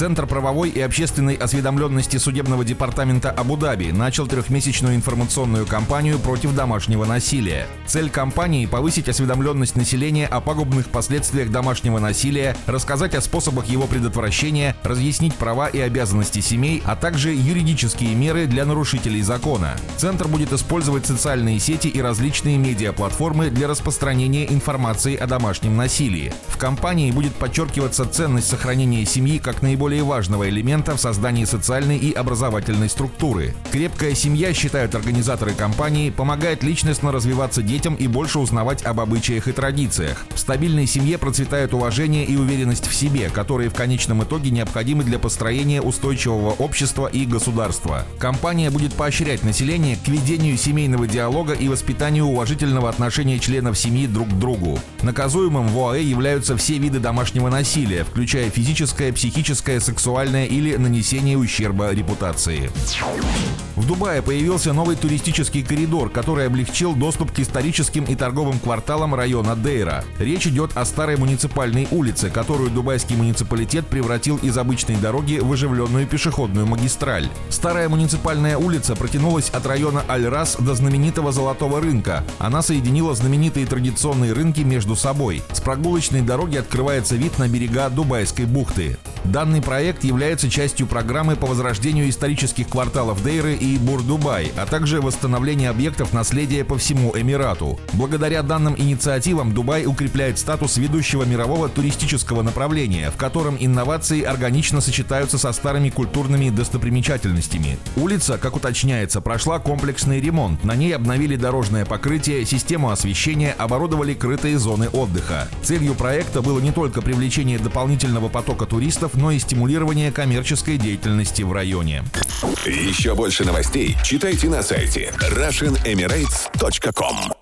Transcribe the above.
Центр правовой и общественной осведомленности судебного департамента Абу-Даби начал трехмесячную информационную кампанию против домашнего насилия. Цель кампании – повысить осведомленность населения о пагубных последствиях домашнего насилия, рассказать о способах его предотвращения, разъяснить права и обязанности семей, а также юридические меры для нарушителей закона. Центр будет использовать социальные сети и различные медиаплатформы для распространения информации о домашнем насилии. В кампании будет подчеркиваться ценность сохранения семьи как наиболее наиболее важного элемента в создании социальной и образовательной структуры. Крепкая семья, считают организаторы кампании, помогает личностно развиваться детям и больше узнавать об обычаях и традициях. В стабильной семье процветает уважение и уверенность в себе, которые в конечном итоге необходимы для построения устойчивого общества и государства. Компания будет поощрять население к ведению семейного диалога и воспитанию уважительного отношения членов семьи друг к другу. Наказуемым в ОАЭ являются все виды домашнего насилия, включая физическое, психическое, сексуальное или нанесение ущерба репутации. В Дубае появился новый туристический коридор, который облегчил доступ к историческим и торговым кварталам района Дейра. Речь идет о старой муниципальной улице, которую дубайский муниципалитет превратил из обычной дороги в оживленную пешеходную магистраль. Старая муниципальная улица протянулась от района Аль-Рас до знаменитого Золотого рынка. Она соединила знаменитые традиционные рынки между собой. С прогулочной дороги открывается вид на берега Дубайской бухты. Данный проект является частью программы по возрождению исторических кварталов Дейры и Бурдубай, а также восстановления объектов наследия по всему Эмирату. Благодаря данным инициативам Дубай укрепляет статус ведущего мирового туристического направления, в котором инновации органично сочетаются со старыми культурными достопримечательностями. Улица, как уточняется, прошла комплексный ремонт. На ней обновили дорожное покрытие, систему освещения, оборудовали крытые зоны отдыха. Целью проекта было не только привлечение дополнительного потока туристов, но и стимулирование коммерческой деятельности в районе. Еще больше новостей читайте на сайте RussianEmirates.com